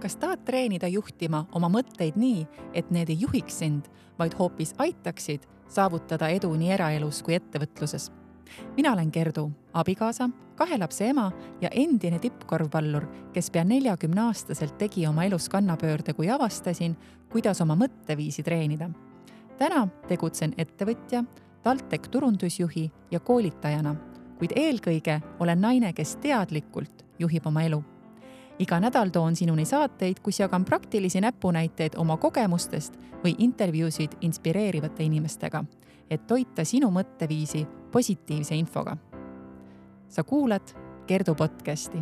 kas tahad treenida juhtima oma mõtteid nii, et need ei juhiks sind, vaid hoopis aitaksid saavutada edu nii eraelus kui ettevõtluses? mina olen Gerdu, abikaasa, kahe lapse ema ja endine tippkorvpallur, kes pea neljakümne aastaselt tegi oma elus kannapöörde, kui avastasin, kuidas oma mõtteviisi treenida. täna tegutsen ettevõtja, TalTech turundusjuhi ja koolitajana, kuid eelkõige olen naine, kes teadlikult juhib oma elu iga nädal toon sinuni saateid, kus jagan praktilisi näpunäiteid oma kogemustest või intervjuusid inspireerivate inimestega, et toita sinu mõtteviisi positiivse infoga. sa kuulad Kerdu podcasti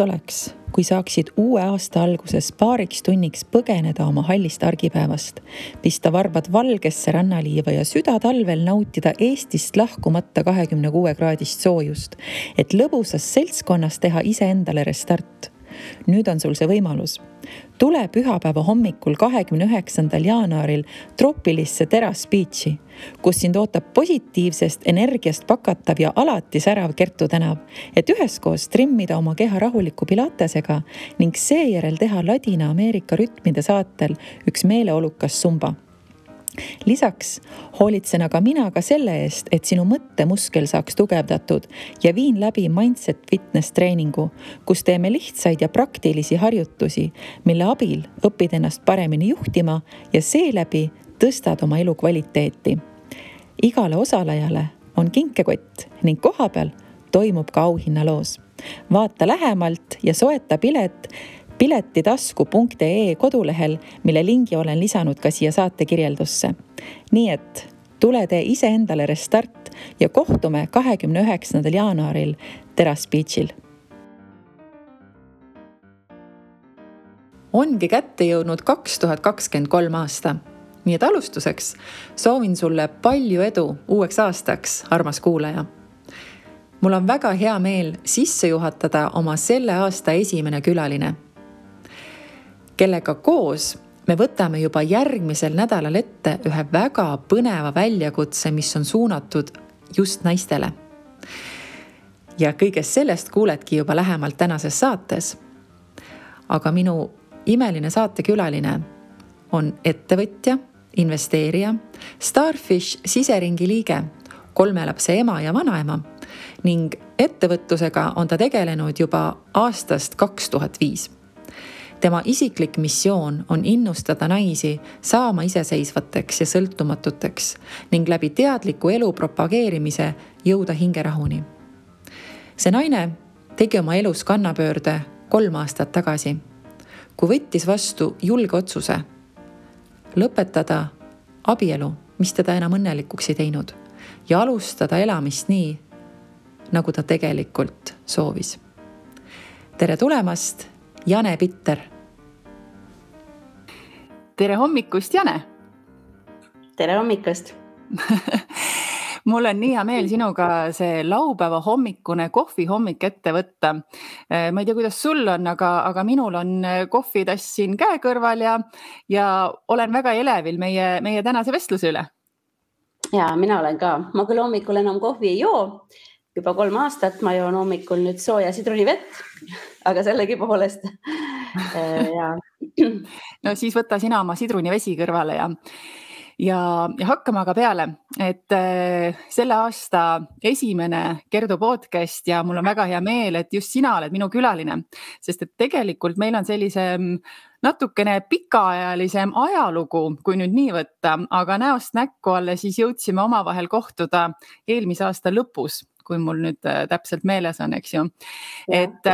oleks, kui saaksid uue aasta alguses paariks tunniks põgeneda oma hallist argipäevast, pista varbad valgesse rannaliiva ja südatalvel nautida Eestist lahkumata kahekümne kuue kraadist soojust, et lõbusas seltskonnas teha iseendale restart nüüd on sul see võimalus. tule pühapäeva hommikul, kahekümne üheksandal jaanuaril troopilisse Terrace Beach'i, kus sind ootab positiivsest energiast pakatav ja alati särav Kertu tänav, et üheskoos trimmida oma keha rahuliku pilatesega ning seejärel teha Ladina-Ameerika rütmide saatel üks meeleolukas sumba lisaks hoolitsen aga mina ka selle eest, et sinu mõttemuskel saaks tugevdatud ja viin läbi Mindset Fitness treeningu, kus teeme lihtsaid ja praktilisi harjutusi, mille abil õpid ennast paremini juhtima ja seeläbi tõstad oma elukvaliteeti. igale osalejale on kinkekott ning kohapeal toimub ka auhinnaloos. vaata lähemalt ja soeta pilet piletitasku.ee kodulehel, mille lingi olen lisanud ka siia saate kirjeldusse. nii et tule tee iseendale restart ja kohtume kahekümne üheksandal jaanuaril Terrace Beachil. ongi kätte jõudnud kaks tuhat kakskümmend kolm aasta. nii et alustuseks soovin sulle palju edu uueks aastaks, armas kuulaja mul on väga hea meel sisse juhatada oma selle aasta esimene külaline kellega koos me võtame juba järgmisel nädalal ette ühe väga põneva väljakutse, mis on suunatud just naistele. ja kõigest sellest kuuledki juba lähemalt tänases saates. aga minu imeline saatekülaline on ettevõtja, investeerija, Starfish siseringi liige, kolme lapse ema ja vanaema ning ettevõtlusega on ta tegelenud juba aastast kaks tuhat viis tema isiklik missioon on innustada naisi saama iseseisvateks ja sõltumatuteks ning läbi teadliku elu propageerimise jõuda hingerahuni. see naine tegi oma elus kannapöörde kolm aastat tagasi, kui võttis vastu julge otsuse lõpetada abielu, mis teda enam õnnelikuks ei teinud ja alustada elamist nii, nagu ta tegelikult soovis. tere tulemast Jane Pitter. tere hommikust, Jane. tere hommikust mul on nii hea meel sinuga see laupäeva hommikune kohvihommik ette võtta. Eh, ma ei tea, kuidas sul on, aga, aga minul on eh, kohvitass siin käe kõrval ja, ja olen väga elevil meie, meie tänase vestluse üle. ja mina olen ka, ma küll hommikul enam kohvi ei joo, juba kolm aastat ma joon hommikul nüüd sooja sidrunivett, aga sellegipoolest äh, ja. no siis võta sina oma sidrunivesi kõrvale ja ja, ja hakkame aga peale, et äh, selle aasta esimene Kerdu podcast ja mul on väga hea meel, et just sina oled minu külaline, sest et tegelikult meil on sellise mm, natukene pikaajalisem ajalugu, kui nüüd nii võtta, aga näost näkku alles siis jõudsime omavahel kohtuda eelmise aasta lõpus kui mul nüüd äh, täpselt meeles on, eks ju. et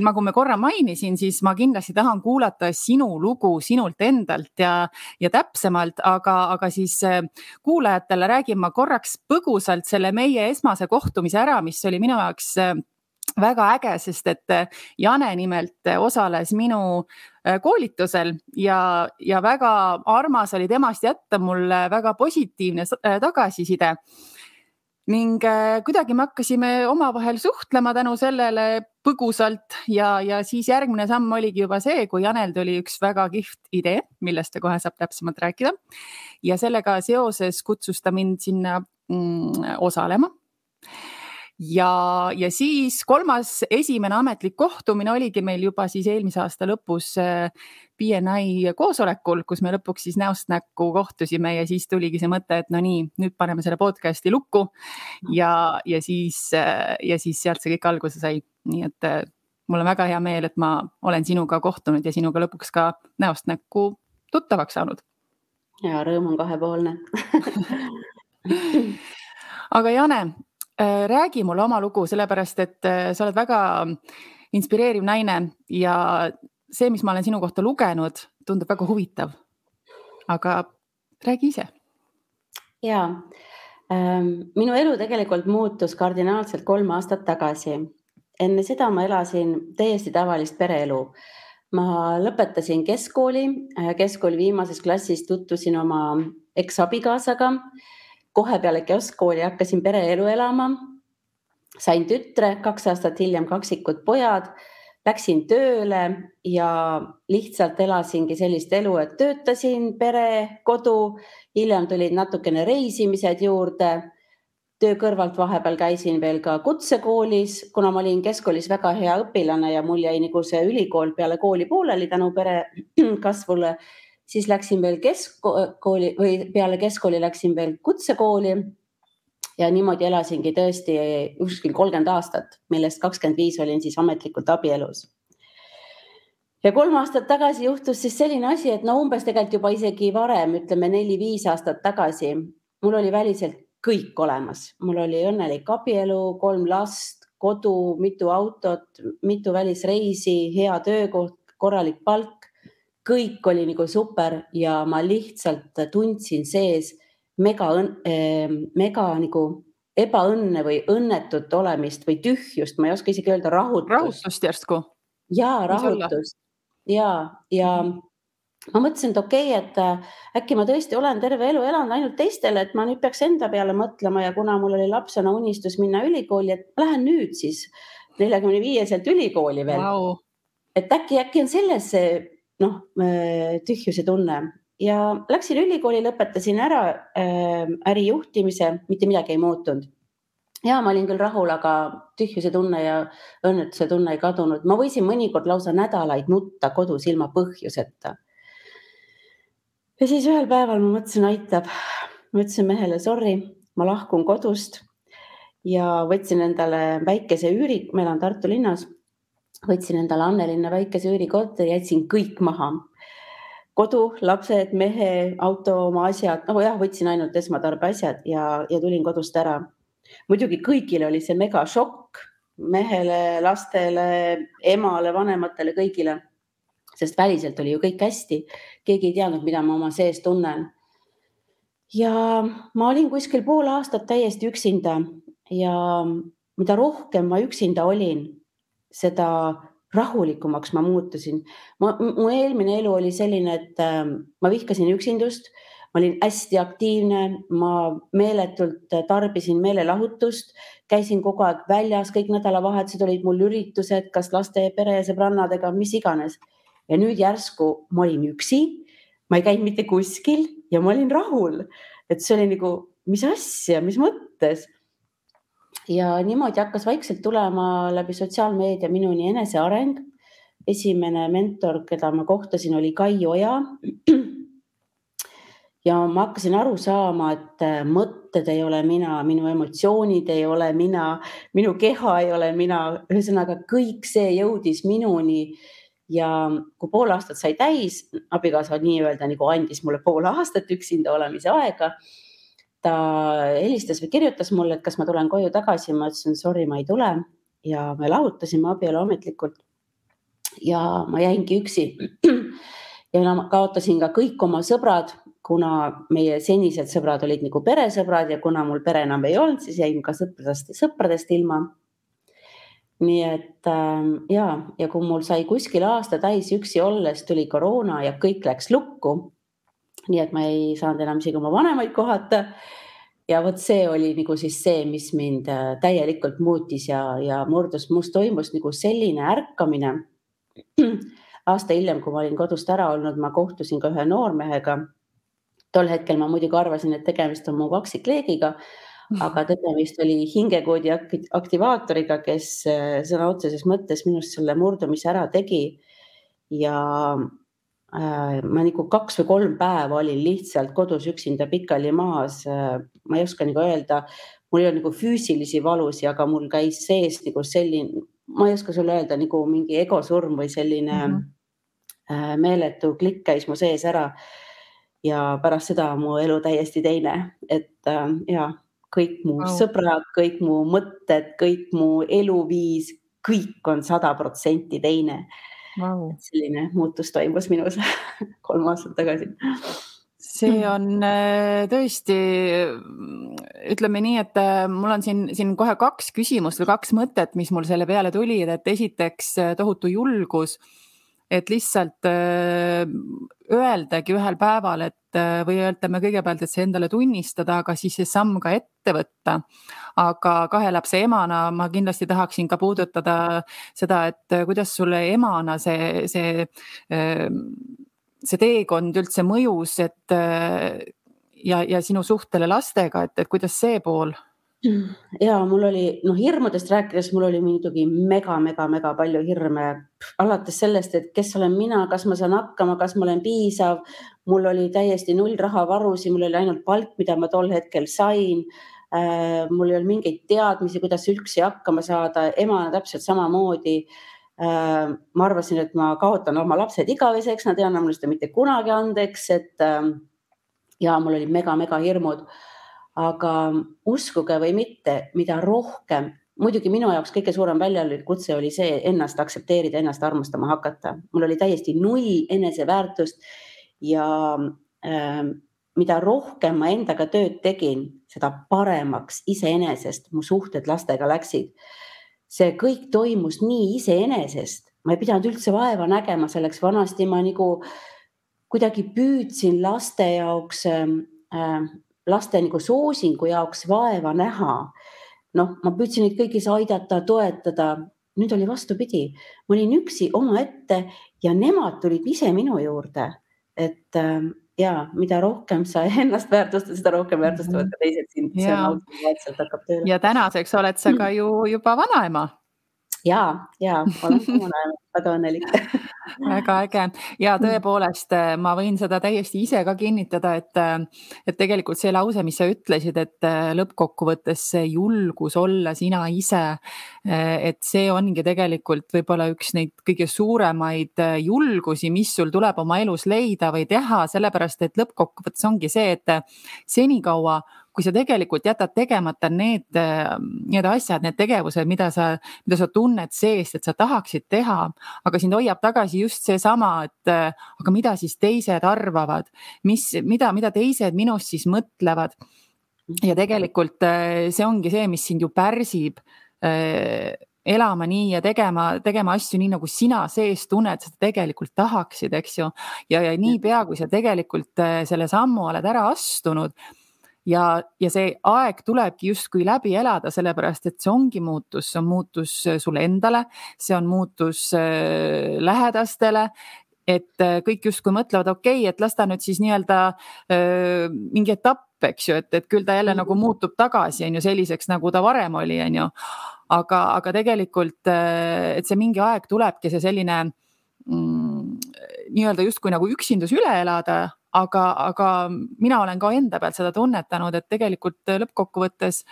nagu ma korra mainisin, siis ma kindlasti tahan kuulata sinu lugu sinult endalt ja, ja täpsemalt, aga, aga siis äh, kuulajatele räägin ma korraks põgusalt selle meie esmase kohtumise ära, mis oli minu jaoks väga äge, sest et Jane nimelt osales minu koolitusel ja, ja väga armas oli temast jätta mulle väga positiivne tagasiside ning äh, kuidagi me hakkasime omavahel suhtlema tänu sellele põgusalt ja, ja siis järgmine samm oligi juba see, kui Janel tuli üks väga kihvt idee, millest ta kohe saab täpsemalt rääkida. ja sellega seoses kutsus ta mind sinna mm, osalema ja, ja siis kolmas, esimene ametlik kohtumine oligi meil juba siis eelmise aasta lõpus BNI äh, koosolekul, kus me lõpuks siis näost näkku kohtusime ja siis tuligi see mõte, et no nii, nüüd paneme selle podcast'i lukku. Ja, ja siis, äh, ja siis sealt see kõik alguse sai, nii et äh, mul on väga hea meel, et ma olen sinuga kohtunud ja sinuga lõpuks ka näost näkku tuttavaks saanud. ja rõõm on kahepoolne. Aga Jane, räägi mulle oma lugu, sellepärast et äh, sa oled väga inspireeriv naine ja see, mis ma olen sinu kohta lugenud, tundub väga huvitav. aga räägi ise. ja ähm, minu elu tegelikult muutus kardinaalselt kolm aastat tagasi. enne seda ma elasin täiesti tavalist pereelu. ma lõpetasin keskkooli, äh, keskkooli viimases klassis tutvusin oma eksabikaasaga kohe peale keskkooli hakkasin pereelu elama. sain tütre, kaks aastat hiljem kaksikud pojad, läksin tööle ja lihtsalt elasingi sellist elu, et töötasin pere, kodu, hiljem tulid natukene reisimised juurde. Töö kõrvalt vahepeal käisin veel ka kutsekoolis, kuna ma olin keskkoolis väga hea õpilane ja mul jäi nagu see ülikool peale kooli pooleli tänu pere kasvule, siis läksin veel keskkooli või peale keskkooli läksin veel kutsekooli. ja niimoodi elasingi tõesti kuskil kolmkümmend aastat, millest kakskümmend viis olin siis ametlikult abielus. ja kolm aastat tagasi juhtus siis selline asi, et no umbes tegelikult juba isegi varem, ütleme neli-viis aastat tagasi, mul oli väliselt kõik olemas, mul oli õnnelik abielu, kolm last, kodu, mitu autot, mitu välisreisi, hea töökoht, korralik palk kõik oli nagu super ja ma lihtsalt tundsin sees mega, ehm, mega nagu ebaõnne või õnnetut olemist või tühjust, ma ei oska isegi öelda rahutust. rahutust järsku. ja rahutust ja, ja ma mõtlesin, et okei okay,, et äh, äkki ma tõesti olen terve elu elanud ainult teistele, et ma nüüd peaks enda peale mõtlema ja kuna mul oli lapsena unistus minna ülikooli, et lähen nüüd siis neljakümne viieselt ülikooli veel wow.. et äkki, äkki on selles see noh, äh, tühjuse tunne ja läksin ülikooli, lõpetasin ära äh, ärijuhtimise, mitte midagi ei muutunud. ja ma olin küll rahul, aga tühjuse tunne ja õnnetuse tunne ei kadunud, ma võisin mõnikord lausa nädalaid nutta kodus ilma põhjuseta. ja siis ühel päeval ma mõtlesin, aitab, ma ütlesin mehele sorry, ma lahkun kodust. Ja võtsin endale väikese üüri, ma elan Tartu linnas võtsin endale Annelinna väikese üürikorteri, jätsin kõik maha. kodu, lapsed, mehe, auto, oma asjad, no jah, võtsin ainult esmatarbeasjad ja, ja tulin kodust ära. muidugi kõigile oli see megašokk, mehele, lastele, emale, vanematele, kõigile. sest väliselt oli ju kõik hästi, keegi ei teadnud, mida ma oma sees tunnen. ja ma olin kuskil pool aastat täiesti üksinda ja mida rohkem ma üksinda olin seda rahulikumaks ma muutusin. mu eelmine elu oli selline, et äh, ma vihkasin üksindust, ma olin hästi aktiivne, ma meeletult tarbisin meelelahutust, käisin kogu aeg väljas, kõik nädalavahetused olid mul üritused, kas laste, pere, sõbrannadega, mis iganes. ja nüüd järsku ma olin üksi, ma ei käinud mitte kuskil ja ma olin rahul, et see oli nagu, mis asja, mis mõttes ja niimoodi hakkas vaikselt tulema läbi sotsiaalmeedia minuni eneseareng. esimene mentor, keda ma kohtasin, oli Kai Oja. ja ma hakkasin aru saama, et äh, mõtted ei ole mina, minu emotsioonid ei ole mina, minu keha ei ole mina, ühesõnaga kõik see jõudis minuni ja kui pool aastat sai täis, abikaasa nii-öelda nagu andis mulle pool aastat üksinda olemise aega ta helistas või kirjutas mulle, et kas ma tulen koju tagasi, ma ütlesin sorry, ma ei tule ja me lahutasime abielu ametlikult. ja ma jäingi üksi. ja ma kaotasin ka kõik oma sõbrad, kuna meie senised sõbrad olid nagu peresõbrad ja kuna mul pere enam ei olnud, siis jäin ka sõpradest, sõpradest ilma. nii et äh, ja, ja kui mul sai kuskil aasta täis üksi olles, tuli koroona ja kõik läks lukku nii et ma ei saanud enam isegi oma vanemaid kohata. ja vot see oli nagu siis see, mis mind äh, täielikult muutis ja, ja murdus, must toimus nagu selline ärkamine. aasta hiljem, kui ma olin kodust ära olnud, ma kohtusin ka ühe noormehega. tol hetkel ma muidugi arvasin, et tegemist on mu kaksikleegiga, aga tegemist oli hingekoodi aktivaatoriga, kes äh, sõna otseses mõttes minust selle murdumise ära tegi. ja ma nagu kaks või kolm päeva olin lihtsalt kodus üksinda pikali maas. Äh, ma ei oska nagu öelda, mul ei olnud nagu füüsilisi valusi, aga mul käis sees nagu selline, ma ei oska sulle öelda nagu mingi egosurm või selline mm -hmm. meeletu klikk käis mu sees ära. ja pärast seda mu elu täiesti teine, et äh, ja kõik mu wow. sõbrad, kõik mu mõtted, kõik mu eluviis, kõik on sada protsenti teine wow.. selline muutus toimus minus kolm aastat tagasi. See on äh, tõesti, ütleme nii, et äh, mul on siin, siin kohe kaks küsimust või kaks mõtet, mis mul selle peale tulid, et esiteks äh, tohutu julgus, et lihtsalt öeldagi ühel päeval, et või ütleme kõigepealt, et see endale tunnistada, aga siis see samm ka ette võtta. aga kahe lapse emana ma kindlasti tahaksin ka puudutada seda, et kuidas sulle emana see, see see teekond üldse mõjus, et ja, ja sinu suhtele lastega, et, et kuidas see pool? Ja mul oli noh, hirmudest rääkides, mul oli muidugi mega-mega-mega palju hirme, alates sellest, et kes olen mina, kas ma saan hakkama, kas ma olen piisav. mul oli täiesti null rahavarusid, mul oli ainult palk, mida ma tol hetkel sain. Äh, mul ei olnud mingeid teadmisi, kuidas üldse hakkama saada, emana täpselt samamoodi Äh, ma arvasin, et ma kaotan oma lapsed igaveseks, nad ei anna mulle seda mitte kunagi andeks, et ähm, ja mul olid mega-mega hirmud. Aga uskuge või mitte, mida rohkem, muidugi minu jaoks kõige suurem väljakutse oli see ennast aktsepteerida, ennast armastama hakata, mul oli täiesti null eneseväärtust ja äh, mida rohkem ma endaga tööd tegin, seda paremaks iseenesest mu suhted lastega läksid. See kõik toimus nii iseenesest, ma ei pidanud üldse vaeva nägema selleks, vanasti. Ma nagu kuidagi püüdsin laste jaoks äh,, laste nagu soosingu jaoks vaeva näha. noh, ma püüdsin neid kõigis aidata, toetada, nüüd oli vastupidi, ma olin üksi omaette ja nemad tulid ise minu juurde, et äh, ja mida rohkem sa ennast väärtustad, seda rohkem väärtustavad ka teised sind. see on automaatselt hakkab tööle. ja tänaseks oled sa ka ju juba vanaema. Ja, ja olen vanaema, väga õnnelik väga äge ja mm. tõepoolest, äh, ma võin seda täiesti ise ka kinnitada, et, äh, et tegelikult see lause, mis sa ütlesid, et äh, lõppkokkuvõttes see julgus olla sina ise, et see ongi tegelikult võib-olla üks neid kõige suuremaid julgusi, mis sul tuleb oma elus leida või teha, sellepärast et lõppkokkuvõttes ongi see, et senikaua kui sa tegelikult jätad tegemata need, need asjad, need tegevused, mida sa, mida sa tunned seest, et sa tahaksid teha, aga sind hoiab tagasi just seesama, et aga mida siis teised arvavad, mis, mida, mida teised minust siis mõtlevad. ja tegelikult see ongi see, mis sind ju pärsib elama nii ja tegema, tegema asju nii, nagu sina sees tunned, seda tegelikult tahaksid, eks ju. ja, ja niipea, kui sa tegelikult selle sammu oled ära astunud ja, ja see aeg tulebki justkui läbi elada, sellepärast et see ongi muutus, see on muutus äh, sulle endale, see on muutus äh, lähedastele et äh, kõik justkui mõtlevad, okei okay,, et las ta nüüd siis nii-öelda mingi etapp, eks ju, et, et küll ta jälle nagu mhm. muutub tagasi, on ju, selliseks, nagu ta varem oli, on ju. aga, aga tegelikult, et see mingi aeg tulebki see selline mm, nii-öelda justkui nagu üksindus üle elada aga, aga mina olen ka enda pealt seda tunnetanud, et tegelikult lõppkokkuvõttes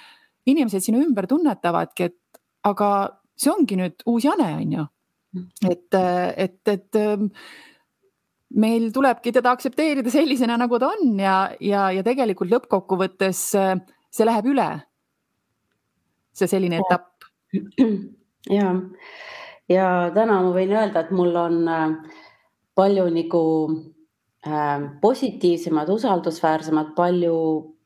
inimesed sinu ümber tunnetavadki, et aga see ongi nüüd uus Jane, on ju. et, et, et meil tulebki teda aktsepteerida sellisena, nagu ta on ja, ja, ja tegelikult lõppkokkuvõttes see läheb üle. see selline etapp. ja, ja täna ma võin öelda, et mul on palju nagu Ähm, positiivsemad, usaldusväärsemad, palju,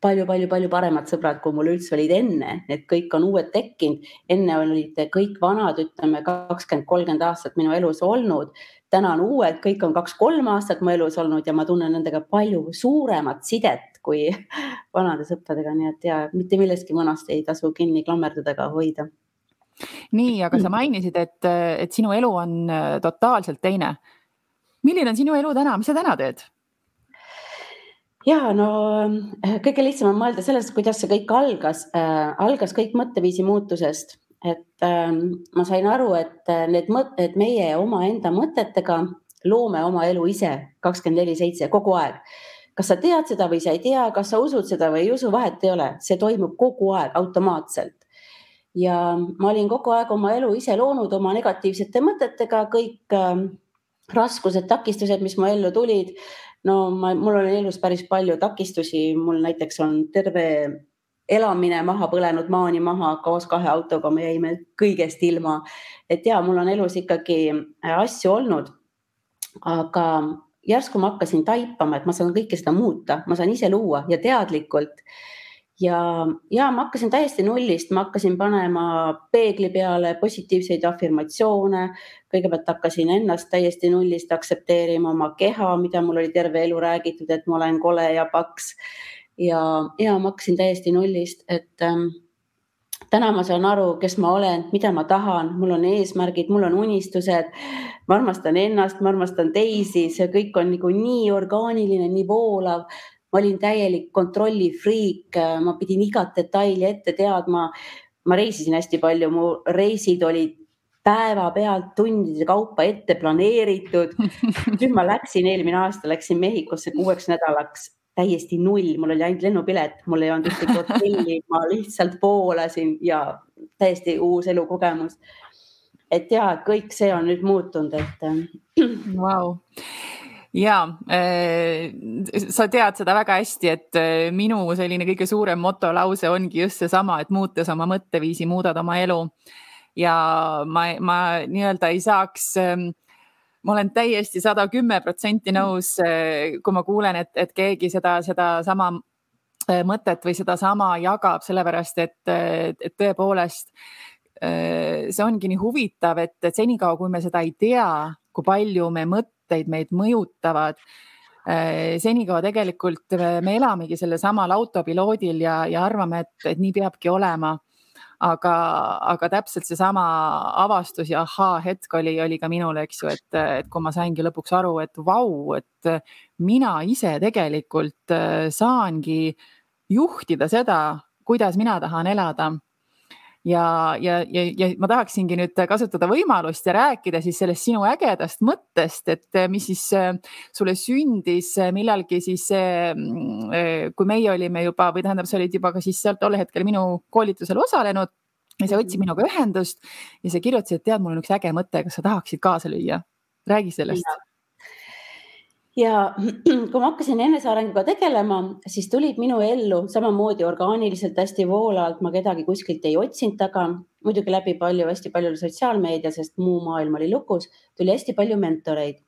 palju, palju, palju paremad sõbrad, kui mul üldse olid enne, need kõik on uued tekkinud. enne olid kõik vanad, ütleme kakskümmend, kolmkümmend aastat minu elus olnud. täna on uued, kõik on kaks-kolm aastat mu elus olnud ja ma tunnen nendega palju suuremat sidet kui vanade sõpradega, nii et ja mitte millestki vanast ei tasu kinni klammerduda ega hoida. nii, aga sa mainisid, et, et sinu elu on totaalselt teine milline on sinu elu täna, mis sa täna teed? ja no äh, kõige lihtsam on mõelda sellest, kuidas see kõik algas äh,. algas kõik mõtteviisi muutusest, et äh, ma sain aru, et äh, need mõtted, meie omaenda mõtetega loome oma elu ise kakskümmend neli seitse kogu aeg. kas sa tead seda või sa ei tea, kas sa usud seda või ei usu, vahet ei ole, see toimub kogu aeg automaatselt. ja ma olin kogu aeg oma elu ise loonud oma negatiivsete mõtetega, kõik äh, raskused, takistused, mis mu ellu tulid no ma, mul on elus päris palju takistusi, mul näiteks on terve elamine maha põlenud, maani maha, koos kahe autoga me jäime kõigest ilma. et ja mul on elus ikkagi äh, asju olnud. aga järsku ma hakkasin taipama, et ma saan kõike seda muuta, ma saan ise luua ja teadlikult ja, ja ma hakkasin täiesti nullist, ma hakkasin panema peegli peale positiivseid afirmatsioone. kõigepealt hakkasin ennast täiesti nullist aktsepteerima, oma keha, mida mul oli terve elu räägitud, et ma olen kole ja paks. ja, ja ma hakkasin täiesti nullist, et ähm, täna ma saan aru, kes ma olen, mida ma tahan, mul on eesmärgid, mul on unistused. ma armastan ennast, ma armastan teisi, see kõik on nagu nii orgaaniline, nii voolav ma olin täielik kontrollifriik, ma pidin igat detaili ette teadma. ma reisisin hästi palju, mu reisid olid päevapealt tundide kaupa ette planeeritud. nüüd ma läksin, eelmine aasta läksin Mehhikosse kuueks nädalaks täiesti null, mul oli ainult lennupilet, mul ei olnud ühtegi hotelli, ma lihtsalt voolasin ja täiesti uus elukogemus. et ja kõik see on nüüd muutunud, et wow ja äh, sa tead seda väga hästi, et äh, minu selline kõige suurem motolause ongi just seesama, et muutes oma mõtteviisi, muudad oma elu. ja ma, ma nii-öelda ei saaks ähm, ma olen täiesti sada kümme protsenti nõus, äh, kui ma kuulen, et, et keegi seda, sedasama mõtet või sedasama jagab, sellepärast et, et tõepoolest see ongi nii huvitav, et, et senikaua, kui me seda ei tea, kui palju me mõtleme mõtteid meid mõjutavad. Äh, senikaua tegelikult me elamegi sellesamal autopiloodil ja, ja arvame, et, et nii peabki olema aga, aga täpselt seesama avastus ja ahhaa-hetk oli, oli ka minul, eks ju, et, et kui ma saingi lõpuks aru, et vau, et mina ise tegelikult äh, saangi juhtida seda, kuidas mina tahan elada ja, ja, ja, ja ma tahaksingi nüüd kasutada võimalust ja rääkida siis sellest sinu ägedast mõttest, et eh, mis siis eh, sulle sündis eh, millalgi siis, mm, kui meie olime juba või tähendab, sa olid juba ka siis seal tol hetkel minu koolitusel osalenud ja sa võtsid minuga ühendust ja sa kirjutasid, et tead, mul on üks äge mõte, kas sa tahaksid kaasa lüüa? räägi sellest ja kui ma hakkasin enesearenguga tegelema, siis tulid minu ellu samamoodi orgaaniliselt hästi voolavalt, ma kedagi kuskilt ei otsinud taga, muidugi läbi palju, hästi palju sotsiaalmeedia, sest muu maailm oli lukus, tuli hästi palju mentoreid.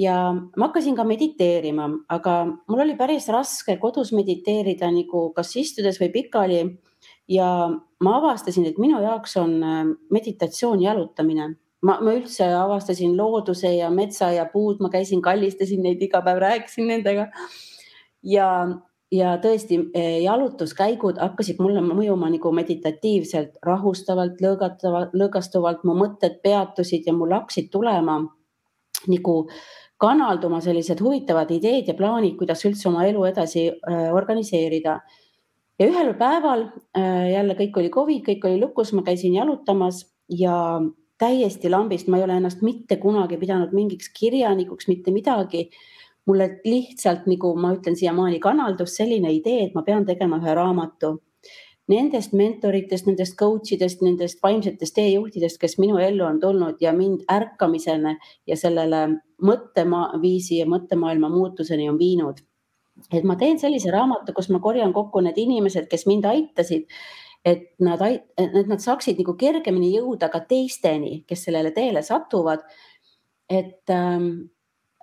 ja ma hakkasin ka mediteerima, aga mul oli päris raske kodus mediteerida nagu kas istudes või pikali. ja ma avastasin, et minu jaoks on äh, meditatsioon jalutamine ma, ma üldse avastasin looduse ja metsa ja puud, ma käisin, kallistasin neid iga päev, rääkisin nendega. ja, ja tõesti eh, jalutuskäigud hakkasid mulle mõjuma nagu meditatiivselt, rahustavalt, lõõgatavalt, lõõgastuvalt, mu mõtted peatusid ja mul hakkasid tulema nagu kanalduma sellised huvitavad ideed ja plaanid, kuidas üldse oma elu edasi äh, organiseerida. ja ühel päeval äh, jälle kõik oli Covid, kõik oli lukus, ma käisin jalutamas ja täiesti lambist, ma ei ole ennast mitte kunagi pidanud mingiks kirjanikuks, mitte midagi. mulle lihtsalt nagu ma ütlen siiamaani kanaldus selline idee, et ma pean tegema ühe raamatu. Nendest mentoritest, nendest coach idest, nendest vaimsetest teejuhtidest, kes minu ellu on tulnud ja mind ärkamisele ja sellele mõtteviisi ja mõttemaailma muutuseni on viinud. et ma teen sellise raamatu, kus ma korjan kokku need inimesed, kes mind aitasid et nad, et nad saaksid nagu kergemini jõuda ka teisteni, kes sellele teele satuvad. et ähm,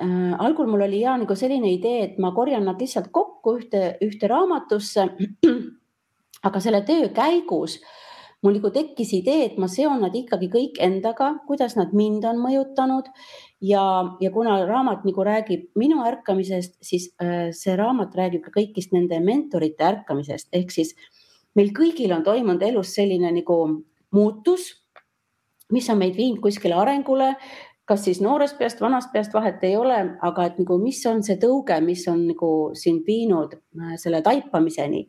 äh, algul mul oli ja nagu selline idee, et ma korjan nad lihtsalt kokku ühte, ühte raamatusse. aga selle töö käigus mul nagu tekkis idee, et ma seon nad ikkagi kõik endaga, kuidas nad mind on mõjutanud ja, ja kuna raamat nagu räägib minu ärkamisest, siis äh, see raamat räägib ka kõigist nende mentorite ärkamisest ehk siis äh, meil kõigil on toimunud elus selline nagu muutus, mis on meid viinud kuskile arengule, kas siis noorest peast, vanast peast vahet ei ole, aga et nagu, mis on see tõuge, mis on nagu sind viinud äh, selle taipamiseni.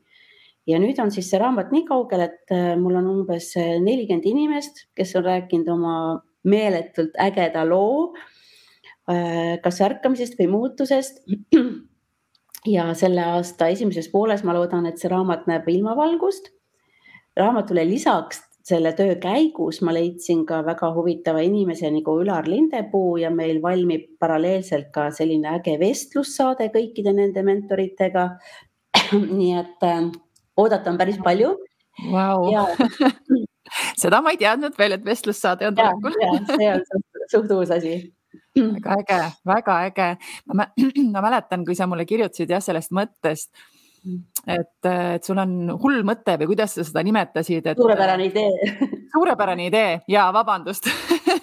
ja nüüd on siis see raamat nii kaugel, et äh, mul on umbes nelikümmend inimest, kes on rääkinud oma meeletult ägeda loo äh, kas ärkamisest või muutusest. Ja selle aasta esimeses pooles ma loodan, et see raamat näeb ilmavalgust. raamatule lisaks selle töö käigus ma leidsin ka väga huvitava inimese nagu Ülar Lindepuu ja meil valmib paralleelselt ka selline äge vestlussaade kõikide nende mentoritega. nii et äh, oodata on päris palju wow. Seda ma ei teadnud veel, et vestlussaade on tulekul. see on suht uus asi väga äge, väga äge. ma, mäletan, kui sa mulle kirjutasid jah, sellest mõttest et, et sul on hull mõte või kuidas sa seda nimetasid et...? suurepärane idee. Suurepärane idee. Ja vabandust.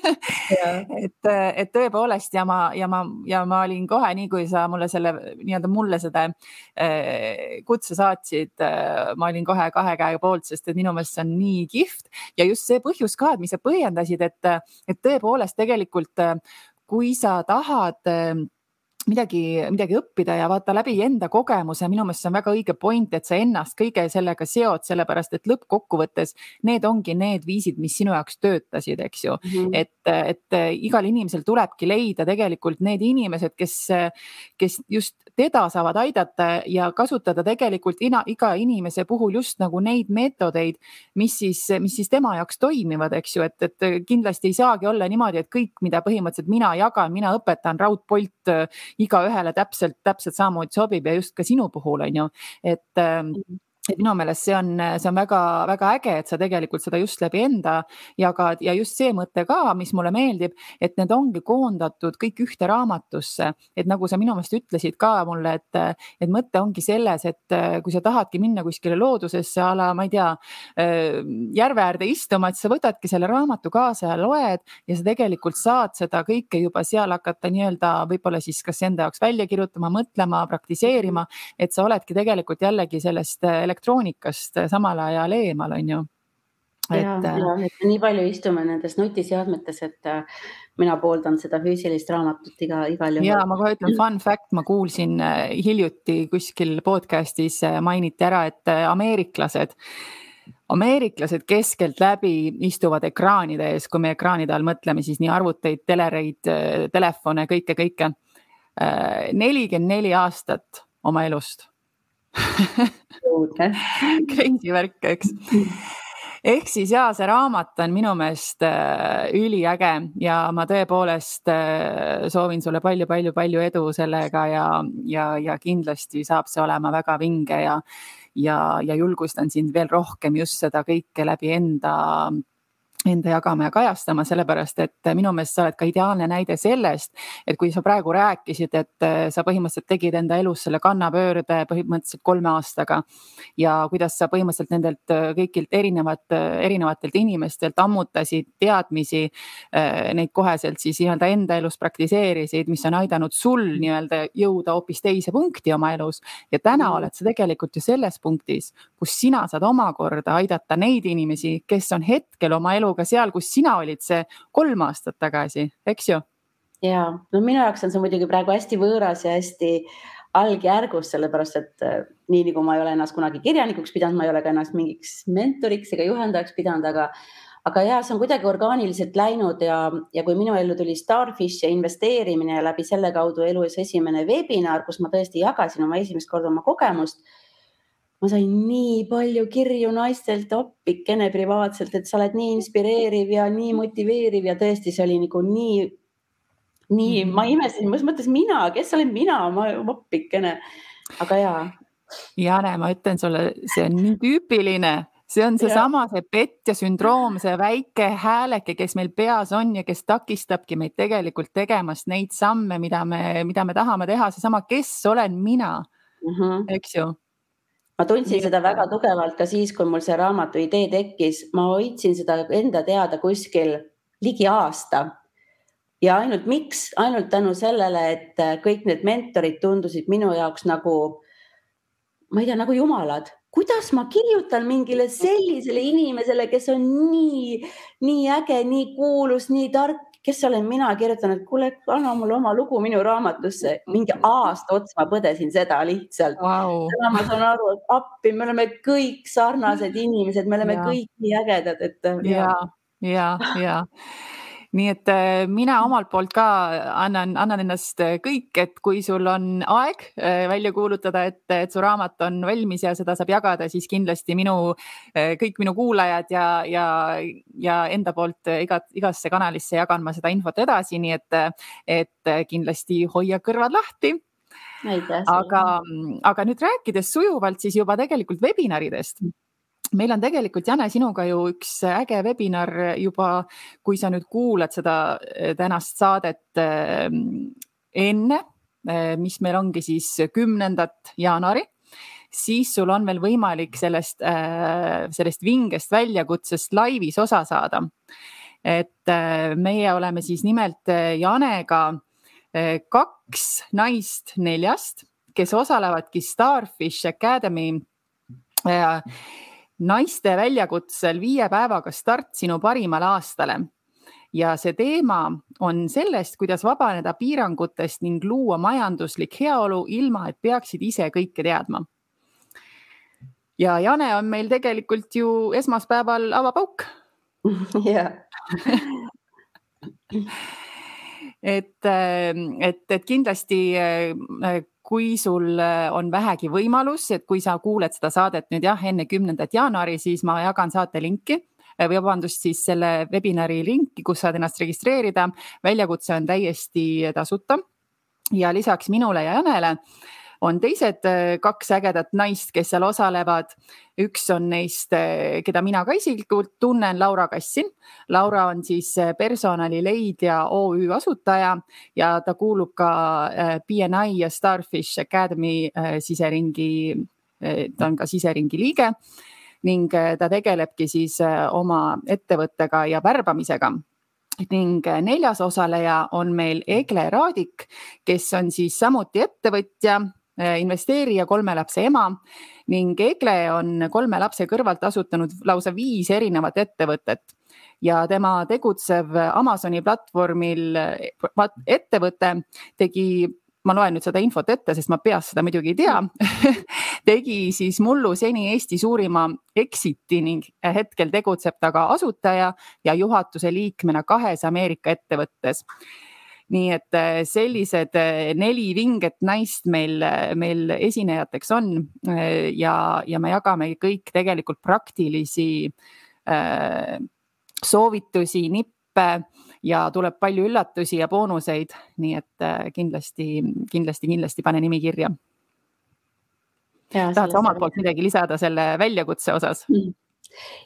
Et, et tõepoolest ja ma, ja ma, ja ma olin kohe nii, kui sa mulle selle nii-öelda mulle seda äh, kutse saatsid äh,, ma olin kohe kahe käe poolt, sest et minu meelest see on nii kihvt. Ja just see põhjus ka, et mis sa põhjendasid, et, et tõepoolest tegelikult kui sa tahad äh, midagi, midagi õppida ja vaata läbi enda kogemuse, minu meelest see on väga õige point, et sa ennast kõige sellega seod, sellepärast et lõppkokkuvõttes need ongi need viisid, mis sinu jaoks töötasid, eks ju mm. -hmm. et, et igal inimesel tulebki leida tegelikult need inimesed, kes, kes just teda saavad aidata ja kasutada tegelikult ina, iga inimese puhul just nagu neid meetodeid, mis siis, mis siis tema jaoks toimivad, eks ju, et, et kindlasti ei saagi olla niimoodi, et kõik, mida põhimõtteliselt mina jagan, mina õpetan raudpolt igaühele täpselt, täpselt samamoodi sobib ja just ka sinu puhul on ju, et mm et minu meelest see on, see on väga-väga äge, et sa tegelikult seda just läbi enda jagad. Ja just see mõte ka, mis mulle meeldib, et need ongi koondatud kõik ühte raamatusse, et nagu sa minu meelest ütlesid ka mulle, et, et mõte ongi selles, et kui sa tahadki minna kuskile loodusesse a la, ma ei tea, järve äärde istuma, et sa võtadki selle raamatu kaasa ja loed ja sa tegelikult saad seda kõike juba seal hakata nii-öelda võib-olla siis kas enda jaoks välja kirjutama, mõtlema, praktiseerima, et sa oledki tegelikult jällegi sellest elektroonikast samal ajal eemal, on ju. et, ja, äh, ja, et nii palju istume nendes nutiseadmetes, et äh, mina pooldan seda füüsilist raamatut iga, igal juhul. ja ma kohe ütlen fun fact, ma kuulsin äh, hiljuti kuskil podcast'is mainiti ära, et ameeriklased ameeriklased keskeltläbi istuvad ekraanide ees, kui me ekraanide all mõtleme, siis nii arvuteid, telereid, telefone, kõike, kõike. nelikümmend neli aastat oma elust Crazy värk, eks. ehk siis ja see raamat on minu meelest äh, üliäge ja ma tõepoolest äh, soovin sulle palju-palju-palju edu sellega ja, ja, ja kindlasti saab see olema väga vinge ja, ja, ja julgustan sind veel rohkem just seda kõike läbi enda enda jagama ja kajastama, sellepärast et minu meelest sa oled ka ideaalne näide sellest, et kui sa praegu rääkisid, et äh, sa põhimõtteliselt tegid enda elus selle kannapöörde põhimõtteliselt kolme aastaga ja kuidas sa põhimõtteliselt nendelt äh, kõigilt erinevat, äh, erinevatelt inimestelt ammutasid teadmisi, neid koheselt siis nii-öelda enda elus praktiseerisid, mis on aidanud sul nii-öelda jõuda hoopis teise punkti oma elus ja täna mm. oled sa tegelikult ju selles punktis, kus sina saad omakorda aidata neid inimesi, kes on hetkel oma elu eluga seal, kus sina olid see kolm aastat tagasi, eks ju? ja no minu jaoks on see muidugi praegu hästi võõras ja hästi algjärgus, sellepärast et äh, nii nagu ma ei ole ennast kunagi kirjanikuks pidanud, ma ei ole ka ennast mingiks mentoriks ega juhendajaks pidanud, aga aga ja see on kuidagi orgaaniliselt läinud ja, ja kui minu ellu tuli Starfish ja investeerimine ja läbi selle kaudu elus esimene veebinar, kus ma tõesti jagasin oma esimest korda oma kogemust ma sain nii palju kirju naistelt appikene privaatselt, et sa oled nii inspireeriv ja nii motiveeriv ja tõesti, see oli nagu nii, nii, ma mm. imestasin, mis mõttes mina, kes olen mina, ma appikene, aga ja. Jane, ma ütlen sulle, see on nii tüüpiline see on seesama, see petja sündroom, see väike hääleke, kes meil peas on ja kes takistabki meid tegelikult tegemast neid samme, mida me, mida me tahame teha, seesama, kes olen mina mm, -hmm. eks ju ma tundsin seda väga tugevalt ka siis, kui mul see raamatu idee tekkis, ma hoidsin seda enda teada kuskil ligi aasta. ja ainult miks, ainult tänu sellele, et kõik need mentorid tundusid minu jaoks nagu, ma ei tea, nagu jumalad, kuidas ma kirjutan mingile sellisele inimesele, kes on nii, nii äge, nii kuulus, nii tark kes olen mina, kirjutan, et kuule, anna mulle oma lugu minu raamatusse. mingi aasta otsa ma põdesin seda lihtsalt wow.. täna ma saan aru, et appi, me oleme kõik sarnased inimesed, me oleme ja. kõik nii ägedad, et. ja, ja, ja nii et äh, mina omalt poolt ka annan, annan ennast äh, kõik, et kui sul on aeg äh, välja kuulutada, et, et su raamat on valmis ja seda saab jagada, siis kindlasti minu, kõik minu kuulajad ja, ja, ja enda poolt igat, igasse kanalisse jagan ma seda infot edasi, nii et, et kindlasti hoia kõrvad lahti. Aga, aga nüüd rääkides sujuvalt siis juba tegelikult webinaridest meil on tegelikult, Jane, sinuga ju üks äge webinar juba, kui sa nüüd kuulad seda eh, tänast saadet eh, enne, eh, mis meil ongi siis kümnendat jaanuari, siis sul on veel võimalik sellest, sellest vingest väljakutsest laivis osa saada. et meie oleme siis nimelt Janega kaks naist neljast, kes osalevadki Starfish Academy naiste väljakutsel viie päevaga start sinu parimale aastale. ja see teema on sellest, kuidas vabaneda piirangutest ning luua majanduslik heaolu, ilma et peaksid ise kõike teadma. ja Jane on meil tegelikult ju esmaspäeval avapauk. jah et, et, et kindlasti kui sul äh, on vähegi võimalus, et kui sa kuuled seda saadet nüüd jah, enne kümnendat jaanuari, siis ma jagan saate linki äh, või vabandust, siis selle webinari linki, kus saad ennast registreerida. väljakutse on täiesti tasuta ja lisaks minule ja Janele on teised äh, kaks ägedat naist, kes seal osalevad. üks on neist, äh, keda mina ka isiklikult tunnen, Laura Kassin. Laura on siis äh, personali leidja OÜ asutaja ja ta kuulub ka BNI ja Starfish Academy siseringi, ta on ka siseringi liige ning ta tegelebki siis oma ettevõttega ja värbamisega ning neljas osaleja on meil Egle Raadik, kes on siis samuti ettevõtja investeerija, kolme lapse ema ning Egle on kolme lapse kõrvalt asutanud lausa viis erinevat ettevõtet. Ja tema tegutsev Amazoni platvormil ettevõte tegi ma loen nüüd seda infot ette, sest ma peast seda muidugi ei tea tegi siis mullu seni Eesti suurima exit'i ning hetkel tegutseb ta ka asutaja ja juhatuse liikmena kahes Ameerika ettevõttes nii et äh, sellised äh, neli vinget naist meil, äh, meil esinejateks on ja, ja me jagame kõik tegelikult praktilisi äh, soovitusi, nippe ja tuleb palju üllatusi ja boonuseid, nii et kindlasti, kindlasti, kindlasti pane nimi kirja. tahad sa omalt poolt midagi lisada selle väljakutse osas?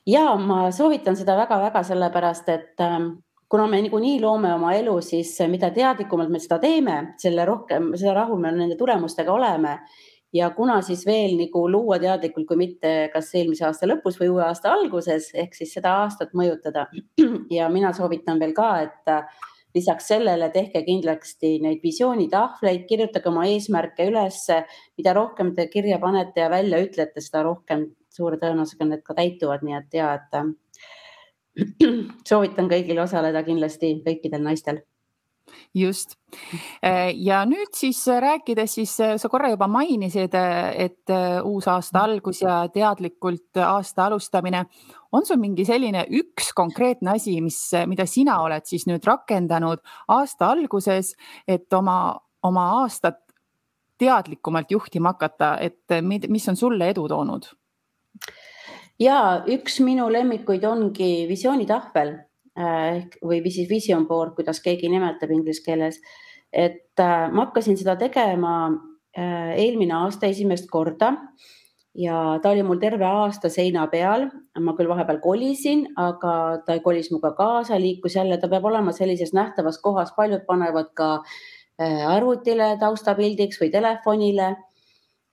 ja ma soovitan seda väga-väga sellepärast, et ähm, kuna me niikuinii loome oma elu, siis mida teadlikumalt me seda teeme, selle rohkem, seda rahul me nende tulemustega oleme. ja kuna siis veel nagu luua teadlikult, kui mitte kas eelmise aasta lõpus või uue aasta alguses ehk siis seda aastat mõjutada. ja mina soovitan veel ka, et lisaks sellele tehke kindlasti neid visioonitahvleid, kirjutage oma eesmärke ülesse. mida rohkem te kirja panete ja välja ütlete, seda rohkem suure tõenäosusega need ka täituvad, nii et ja, et soovitan kõigil osaleda kindlasti, kõikidel naistel just ja nüüd siis rääkides, siis sa korra juba mainisid, et uus aasta algus ja teadlikult aasta alustamine. on sul mingi selline üks konkreetne asi, mis, mida sina oled siis nüüd rakendanud aasta alguses, et oma, oma aastat teadlikumalt juhtima hakata, et mis on sulle edu toonud? Ja üks minu lemmikuid ongi visioonitahvel äh, ehk või siis vision board, kuidas keegi nimetab inglise keeles. et äh, ma hakkasin seda tegema äh, eelmine aasta esimest korda ja ta oli mul terve aasta seina peal. ma küll vahepeal kolisin, aga ta kolis minuga kaasa, liikus jälle, ta peab olema sellises nähtavas kohas, paljud panevad ka arvutile taustapildiks või telefonile.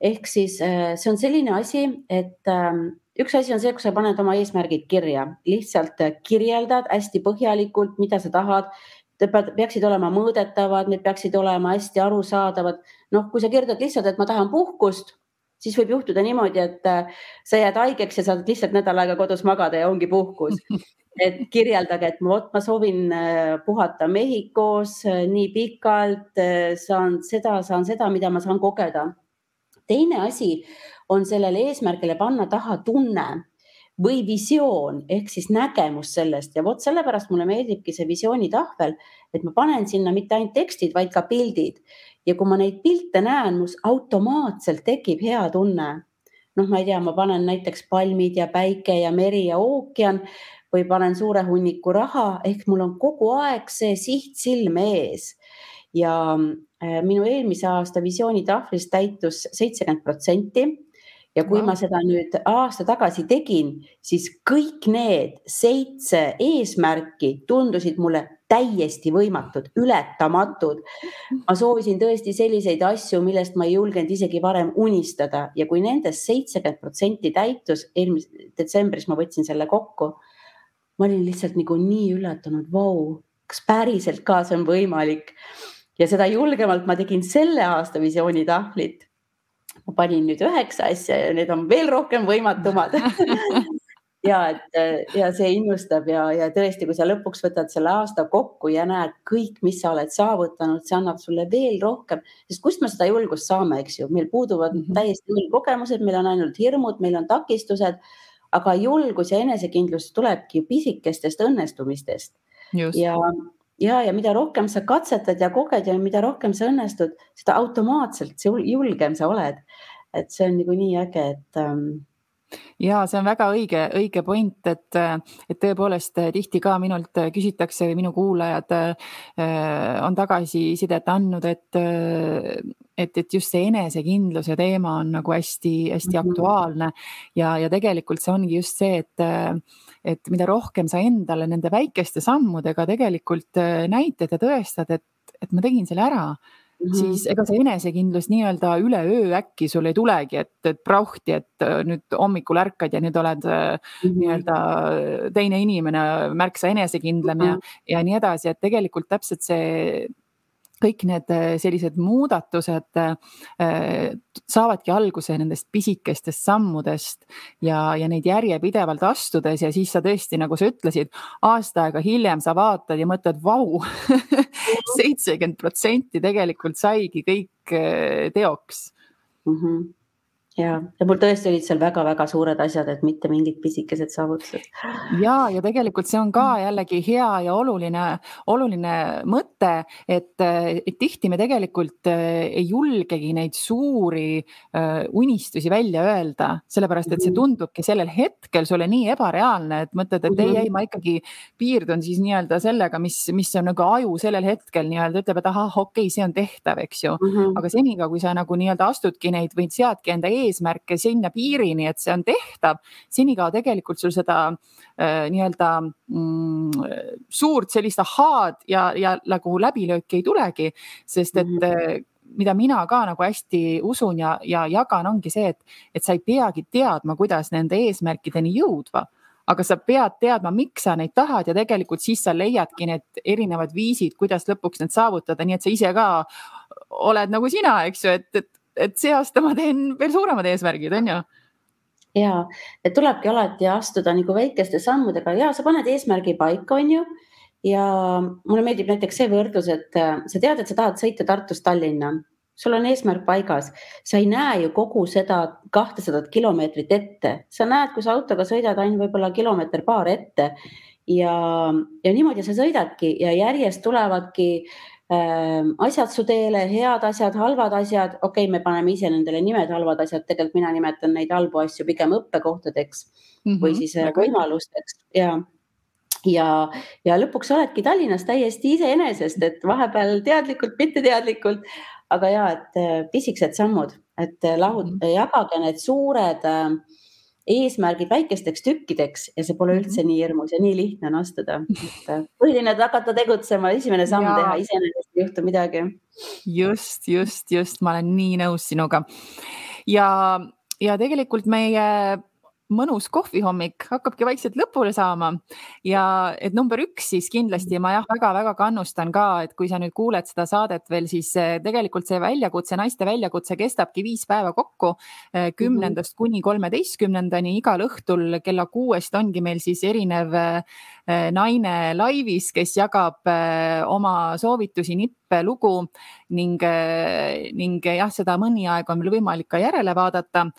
ehk siis see on selline asi, et ähm, üks asi on see, kui sa paned oma eesmärgid kirja, lihtsalt kirjeldad hästi põhjalikult, mida sa tahad. peaksid olema mõõdetavad, need peaksid olema hästi arusaadavad. noh, kui sa kirjutad lihtsalt, et ma tahan puhkust, siis võib juhtuda niimoodi, et äh, sa jääd haigeks ja saad lihtsalt nädal aega kodus magada ja ongi puhkus. et kirjeldage, et vot ma soovin äh, puhata Mehhikos äh, nii pikalt, äh, saan seda, saan seda, mida ma saan kogeda. Teine asi on sellele eesmärgile panna taha tunne või visioon ehk siis nägemus sellest. Ja vot sellepärast mulle meeldibki see visioonitahvel, et ma panen sinna mitte ainult tekstid, vaid ka pildid. Ja kui ma neid pilte näen, mus automaatselt tekib hea tunne. noh, ma ei tea, ma panen näiteks palmid ja päike ja meri ja ookean või panen suure hunniku raha ehk mul on kogu aeg see siht silme ees ja äh, minu eelmise aasta visioonitahvlis täitus seitsekümmend protsenti ja kui no. ma seda nüüd aasta tagasi tegin, siis kõik need seitse eesmärki tundusid mulle täiesti võimatud, ületamatud. ma soovisin tõesti selliseid asju, millest ma ei julgenud isegi varem unistada ja kui nendest seitsekümmend protsenti täitus, eelmises detsembris ma võtsin selle kokku. ma olin lihtsalt nagu nii üllatunud, vau, kas päriselt ka see on võimalik ja seda julgemalt ma tegin selle aasta visioonitahvlit ma panin nüüd üheksa asja ja need on veel rohkem võimatumad. Ja et ja see innustab ja, ja tõesti, kui sa lõpuks võtad selle aasta kokku ja näed kõik, mis sa oled saavutanud, see annab sulle veel rohkem, sest kust me seda julgust saame, eks ju, meil puuduvad mm -hmm. täiesti null kogemused, meil on ainult hirmud, meil on takistused, aga julgus ja enesekindlus tulebki pisikestest õnnestumistest. ja ja, ja mida rohkem sa katsetad ja koged ja mida rohkem sa õnnestud, seda automaatselt julgem sa oled. et see on nagu nii äge, et ähm, ja see on väga õige, õige point, et, et tõepoolest tihti ka minult küsitakse või minu kuulajad äh, on tagasisidet andnud, et, et, et just see enesekindluse teema on nagu hästi-hästi mm -hmm. aktuaalne ja, ja tegelikult see ongi just see, et et mida rohkem sa endale nende väikeste sammudega tegelikult äh, näitad ja tõestad, et, et ma tegin selle ära Mm -hmm. siis ega see enesekindlus nii-öelda üleöö äkki sul ei tulegi, et, et prauhti, et äh, nüüd hommikul ärkad ja nüüd oled mm -hmm. nii-öelda teine inimene, märksa enesekindlam mm -hmm. ja, ja nii edasi, et tegelikult täpselt see kõik need äh, sellised muudatused äh, saavadki alguse nendest pisikestest sammudest ja, ja neid järjepidevalt astudes ja siis sa tõesti, nagu sa ütlesid, aasta aega hiljem sa vaatad ja mõtled, vau, seitsekümmend protsenti tegelikult saigi kõik äh, teoks mm. -hmm ja, ja mul tõesti olid seal väga-väga suured asjad, et mitte mingid pisikesed saavutused. ja, ja tegelikult see on ka jällegi hea ja oluline, oluline mõte, et, tihti me tegelikult eh, ei julgegi neid suuri uh, unistusi välja öelda, sellepärast et see mhm. tundubki sellel hetkel sulle nii ebareaalne, et mõtled, et ei, ei, ma ikkagi piirdun siis nii-öelda sellega, mis, mis on nagu aju sellel hetkel nii-öelda ütleb, et ahah, okei okay,, see on tehtav, eks ju. -hmm. aga senikaua, kui sa nagu nii-öelda astudki neid või seadki enda ees eesmärke sinna piirini, et see on tehtav, senikaua tegelikult sul seda äh, nii-öelda mm, suurt sellist ahaad ja, ja nagu läbilööki ei tulegi, sest et mm -hmm mida mina ka nagu hästi usun ja, ja jagan, ongi see, et, et sa ei peagi teadma, kuidas nende eesmärkideni jõudma. Aga sa pead teadma, miks sa neid tahad ja tegelikult siis sa leiadki need erinevad viisid, kuidas lõpuks need saavutada, nii et sa ise ka oled nagu sina, eks ju, et, et et see aasta ma teen veel suuremad eesmärgid, on ju? Ja, et tulebki alati astuda nagu väikeste sammudega. Ja sa paned eesmärgi paika, on ju. ja mulle meeldib näiteks see võrdlus, et äh, sa tead, et sa tahad sõita Tartust Tallinna, sul on eesmärk paigas, sa ei näe ju kogu seda kahtesadat kilomeetrit ette, sa näed, kui sa autoga sõidad ainult võib-olla kilomeeter paar ette. Ja, ja niimoodi sa sõidadki ja järjest tulevadki äh, asjad su teele, head asjad, halvad asjad, okei okay,, me paneme ise nendele nimed, halvad asjad, tegelikult mina nimetan neid halbu asju pigem õppekohtadeks mm -hmm, või siis äh, võimalusteks. Ja ja, ja lõpuks oledki Tallinnas täiesti iseenesest, et vahepeal teadlikult, mitteteadlikult, aga ja, et äh, pisikesed sammud, et äh, lahud mm, -hmm. jagage need suured äh, eesmärgid väikesteks tükkideks ja see pole mhm. üldse nii hirmus ja nii lihtne on astuda. Põhiline, et hakata tegutsema, esimene samm ja. teha, iseenesest ei juhtu midagi. just, just, just, ma olen nii nõus sinuga. ja, ja tegelikult meie mõnus kohvihommik hakkabki vaikselt lõpule saama. Ja et number üks siis kindlasti ma jah, väga-väga kannustan ka, et kui sa nüüd kuuled seda saadet veel, siis eh, tegelikult see väljakutse, naiste väljakutse kestabki viis päeva kokku, eh, kümnendast mm -hmm. kuni kolmeteistkümnendani, igal õhtul kella kuuest ongi meil siis erinev eh, naine laivis, kes jagab oma soovitusi, nippe, lugu ning, ning jah, seda mõni aeg on meil võimalik ka järele vaadata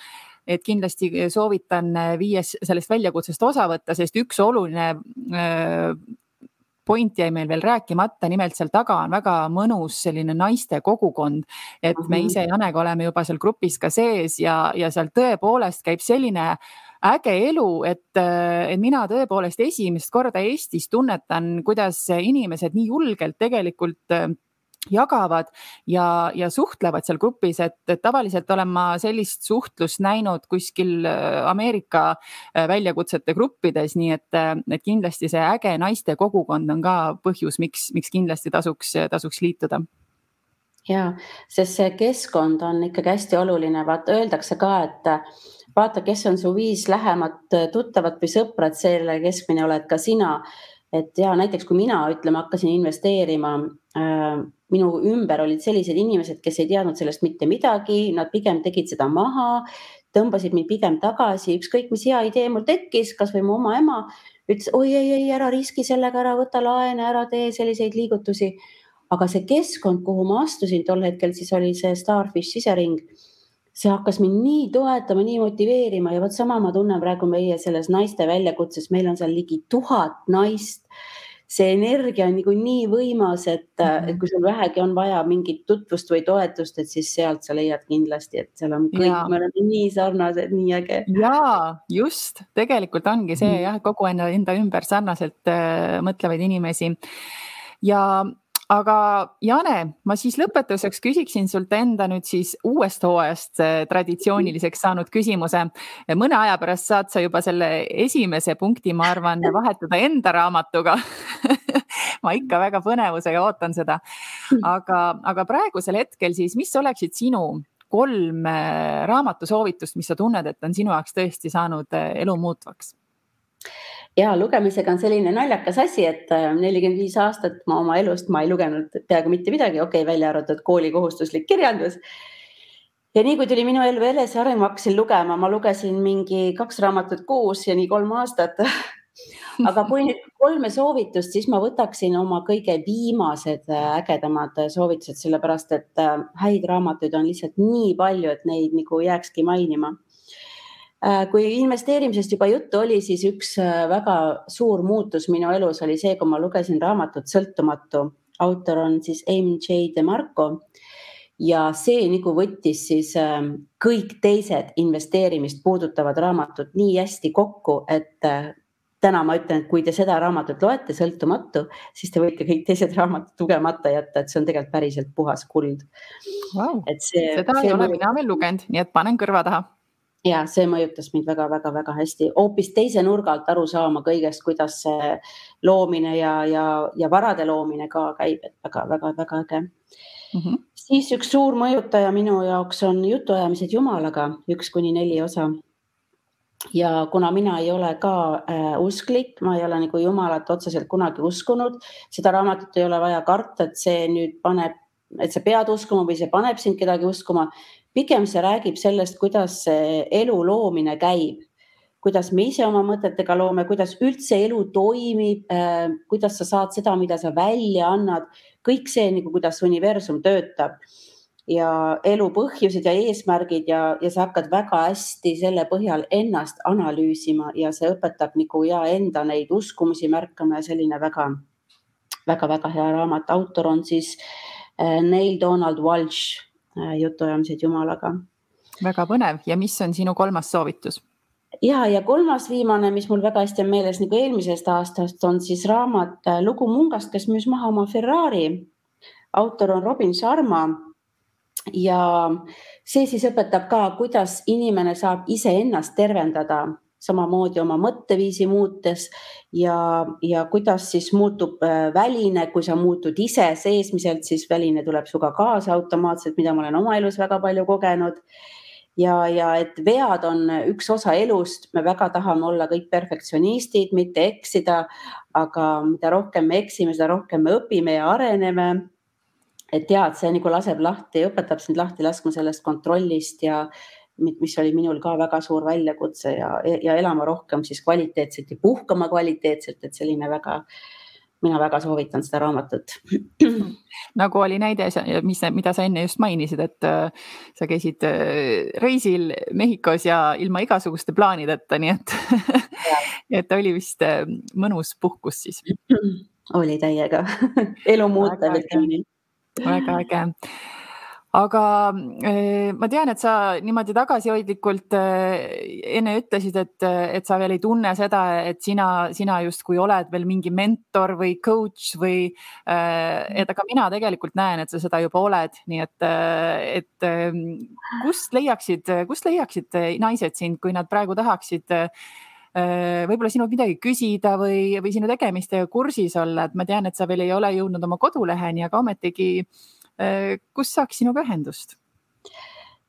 et kindlasti soovitan viies sellest väljakutsest osa võtta, sest üks oluline äh, point jäi meil veel rääkimata, nimelt seal taga on väga mõnus selline naiste kogukond. et me mhm. ise Janega oleme juba seal grupis ka sees ja, ja seal tõepoolest käib selline äge elu, et, et mina tõepoolest esimest korda Eestis tunnetan, kuidas inimesed nii julgelt tegelikult jagavad ja, ja suhtlevad seal grupis, et, et tavaliselt olen ma sellist suhtlust näinud kuskil äh, Ameerika äh, väljakutsete gruppides, nii et, äh, et kindlasti see äge naiste kogukond on ka põhjus, miks, miks kindlasti tasuks, tasuks liituda. Ja, sest see keskkond on ikkagi hästi oluline, vaata öeldakse ka, et vaata, kes on su viis lähemat tuttavat või sõpra, et selle keskmine oled ka sina. Et ja näiteks kui mina ütleme, hakkasin investeerima minu ümber olid sellised inimesed, kes ei teadnud sellest mitte midagi, nad pigem tegid seda maha, tõmbasid mind pigem tagasi, ükskõik mis hea idee mul tekkis, kasvõi mu oma ema ütles oi ei, ei ära riski sellega, ära võta laene, ära tee selliseid liigutusi. aga see keskkond, kuhu ma astusin tol hetkel, siis oli see Starfish sisering see hakkas mind nii toetama, nii motiveerima ja vot sama ma tunnen praegu meie selles naiste väljakutses, meil on seal ligi tuhat naist. See energia on nagu nii võimas, et mm, -hmm. et kui sul vähegi on vaja mingit tutvust või toetust, et siis sealt sa leiad kindlasti, et seal on kõik, me oleme nii sarnased, nii äge. ja just, tegelikult ongi see mm -hmm. jah, kogu enda, enda ümber sarnaselt äh, mõtlevaid inimesi ja aga Jane, ma siis lõpetuseks küsiksin sult enda nüüd siis uuest hooajast äh, traditsiooniliseks saanud küsimuse. mõne aja pärast saad sa juba selle esimese punkti, ma arvan, vahetada enda raamatuga ma ikka väga põnevusega ootan seda. aga, aga praegusel hetkel siis, mis oleksid sinu kolm äh, raamatusoovitust, mis sa tunned, et on sinu jaoks tõesti saanud äh, elu muutvaks? Ja lugemisega on selline naljakas asi, et äh, nelikümmend viis aastat ma oma elust, ma ei lugenud peaaegu mitte midagi, okei okay,, välja arvatud kooli kohustuslik kirjandus. ja nii kui tuli minu ellu eneseareng, ma hakkasin lugema, ma lugesin mingi kaks raamatut kuus ja nii kolm aastat. Aga kui nüüd kolme soovitust, siis ma võtaksin oma kõige viimased äh, ägedamad soovitused, sellepärast et äh, häid raamatuid on lihtsalt nii palju, et neid nagu jääkski mainima kui investeerimisest juba juttu oli, siis üks äh, väga suur muutus minu elus oli see, kui ma lugesin raamatut Sõltumatu. autor on siis MJ DeMarco. Ja see nagu võttis siis äh, kõik teised investeerimist puudutavad raamatud nii hästi kokku, et täna ma ütlen, et kui te seda raamatut loete, Sõltumatu, siis te võite kõik teised raamatud lugemata jätta, et see on tegelikult päriselt puhas kuld. Wow.. seda see ei ole mina veel lugenud, nii et panen kõrva taha ja see mõjutas mind väga-väga-väga hästi, hoopis teise nurga alt aru saama kõigest, kuidas see loomine ja, ja, ja varade loomine ka käib, et väga-väga-väga äge mm. -hmm. siis üks suur mõjutaja minu jaoks on jutuajamised Jumalaga, üks kuni neli osa. ja kuna mina ei ole ka äh, usklik, ma ei ole nagu Jumalat otseselt kunagi uskunud, seda raamatut ei ole vaja karta, et see nüüd paneb, et sa pead uskuma või see paneb sind kedagi uskuma pigem see räägib sellest, kuidas elu loomine käib, kuidas me ise oma mõtetega loome, kuidas üldse elu toimib, äh, kuidas sa saad seda, mida sa välja annad, kõik see nagu, kuidas universum töötab. Ja elu põhjused ja eesmärgid ja, ja sa hakkad väga hästi selle põhjal ennast analüüsima ja see õpetab nagu ja enda neid uskumusi märkama ja selline väga, väga-väga hea raamat. autor on siis äh, Neil Donald Walsh jutuajamised Jumalaga. väga põnev ja mis on sinu kolmas soovitus? ja, ja kolmas viimane, mis mul väga hästi on meeles nagu eelmisest aastast, on siis raamat äh, Lugu mungast, kes müüs maha oma Ferrari. autor on Robin Sharma. ja see siis õpetab ka, kuidas inimene saab iseennast tervendada samamoodi oma mõtteviisi muutes ja, ja kuidas siis muutub äh, väline, kui sa muutud ise seesmiselt, siis väline tuleb sinuga kaasa automaatselt, mida ma olen oma elus väga palju kogenud. ja, ja et vead on üks osa elust, me väga tahame olla kõik perfektsionistid, mitte eksida. aga mida rohkem me eksime, seda rohkem me õpime ja areneme. et et see nagu laseb lahti, õpetab sind lahti laskma sellest kontrollist ja mis oli minul ka väga suur väljakutse ja, ja elama rohkem siis kvaliteetselt ja puhkama kvaliteetselt, et selline väga mina väga soovitan seda raamatut. nagu oli näide, mis, mida sa enne just mainisid, et äh, sa käisid äh, reisil Mehhikos ja ilma igasuguste plaanideta, nii et et oli vist äh, mõnus puhkus siis. oli täiega elu muutev, ütleme nii. väga äge aga äh, ma tean, et sa niimoodi tagasihoidlikult äh, enne ütlesid, et, et sa veel ei tunne seda, et sina, sina justkui oled veel mingi mentor või coach või et aga mina tegelikult näen, et sa seda juba oled, nii et, et kust leiaksid, kust leiaksid naised sind, kui nad praegu tahaksid võib-olla sinult midagi küsida või, või sinu tegemistega kursis olla, et ma tean, et sa veel ei ole jõudnud oma koduleheni, aga ometigi Äh, kus saaks sinuga ühendust?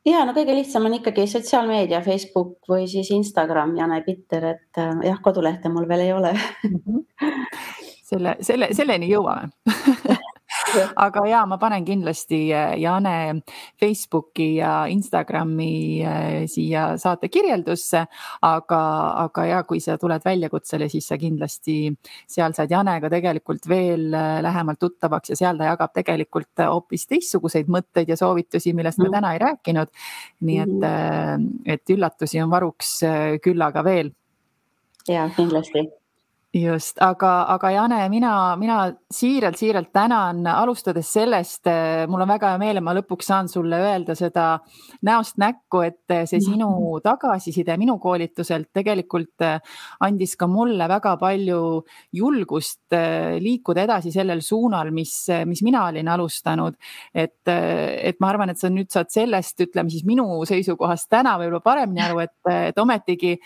ja no kõige lihtsam on ikkagi sotsiaalmeedia, Facebook või siis Instagram, Jane Pitter, et äh, jah, kodulehte mul veel ei ole mhm. selle, selle, selleni jõuame aga ja ma panen kindlasti äh, Jane Facebooki ja Instagrami äh, siia saate kirjeldusse, aga, aga ja kui sa tuled väljakutsele, siis sa kindlasti seal saad Janega tegelikult veel äh, lähemalt tuttavaks ja seal ta jagab tegelikult hoopis teistsuguseid mõtteid ja soovitusi, millest me mm. täna ei rääkinud. nii et, mm-hmm. et üllatusi on varuks küllaga veel. ja kindlasti just, aga, aga Jane, mina, mina siiralt-siiralt tänan, alustades sellest, eh, mul on väga hea meel, et ma lõpuks saan sulle öelda seda näost näkku, et eh, see sinu tagasiside minu koolituselt tegelikult eh, andis ka mulle väga palju julgust liikuda edasi sellel suunal, mis, mis mina olin alustanud. et, et ma arvan, et sa nüüd saad sellest, ütleme siis minu seisukohast täna võib-olla paremini aru, et, et ometigi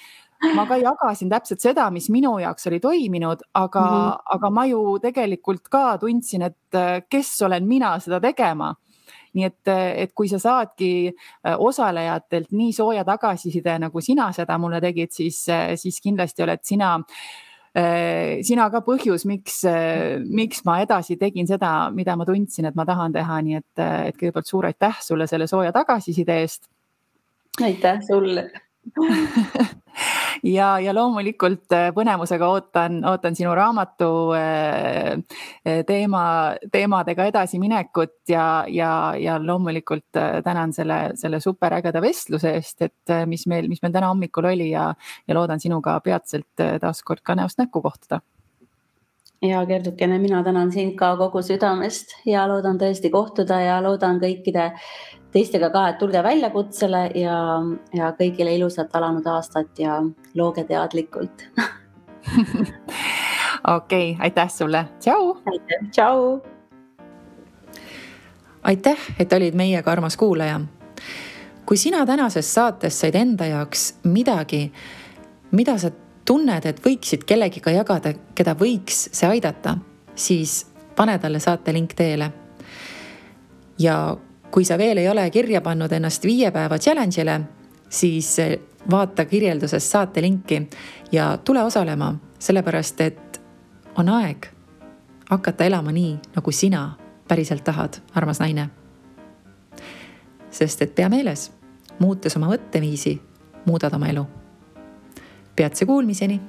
ma ka jagasin täpselt seda, mis minu jaoks oli toiminud, aga mm, -hmm. aga ma ju tegelikult ka tundsin, et äh, kes olen mina seda tegema nii et, et kui sa saadki äh, osalejatelt nii sooja tagasiside, nagu sina seda mulle tegid, siis, äh, siis kindlasti oled sina sina ka põhjus, miks, miks ma edasi tegin seda, mida ma tundsin, et ma tahan teha, nii et, et kõigepealt suur aitäh sulle selle sooja tagasiside eest. aitäh sulle ja, ja loomulikult äh, põnevusega ootan, ootan sinu raamatu äh, äh, teema, teemadega edasiminekut ja, ja, ja loomulikult tänan selle, selle superägeda vestluse eest, et mis meil, mis meil täna hommikul oli ja, ja loodan sinuga peatselt taaskord ka näost näkku kohtuda ja Gerdukene, mina tänan sind ka kogu südamest ja loodan tõesti kohtuda ja loodan kõikide teistega ka, et tulge väljakutsele ja, ja kõigile ilusat alanud aastat ja looge teadlikult okei okay,, aitäh sulle, tšau. aitäh, tšau. aitäh, et olid meiega, armas kuulaja. kui sina tänasest saatest said enda jaoks midagi, mida sa tunned, et võiksid kellegiga jagada, keda võiks see aidata, siis pane talle saate link teele. ja kui sa veel ei ole kirja pannud ennast viie päeva challenge'ile, siis vaata kirjelduses saate linki ja tule osalema, sellepärast et on aeg hakata elama nii, nagu sina päriselt tahad, armas naine. sest et pea meeles, muutes oma mõtteviisi, muudad oma elu. Peatse kuulmiseni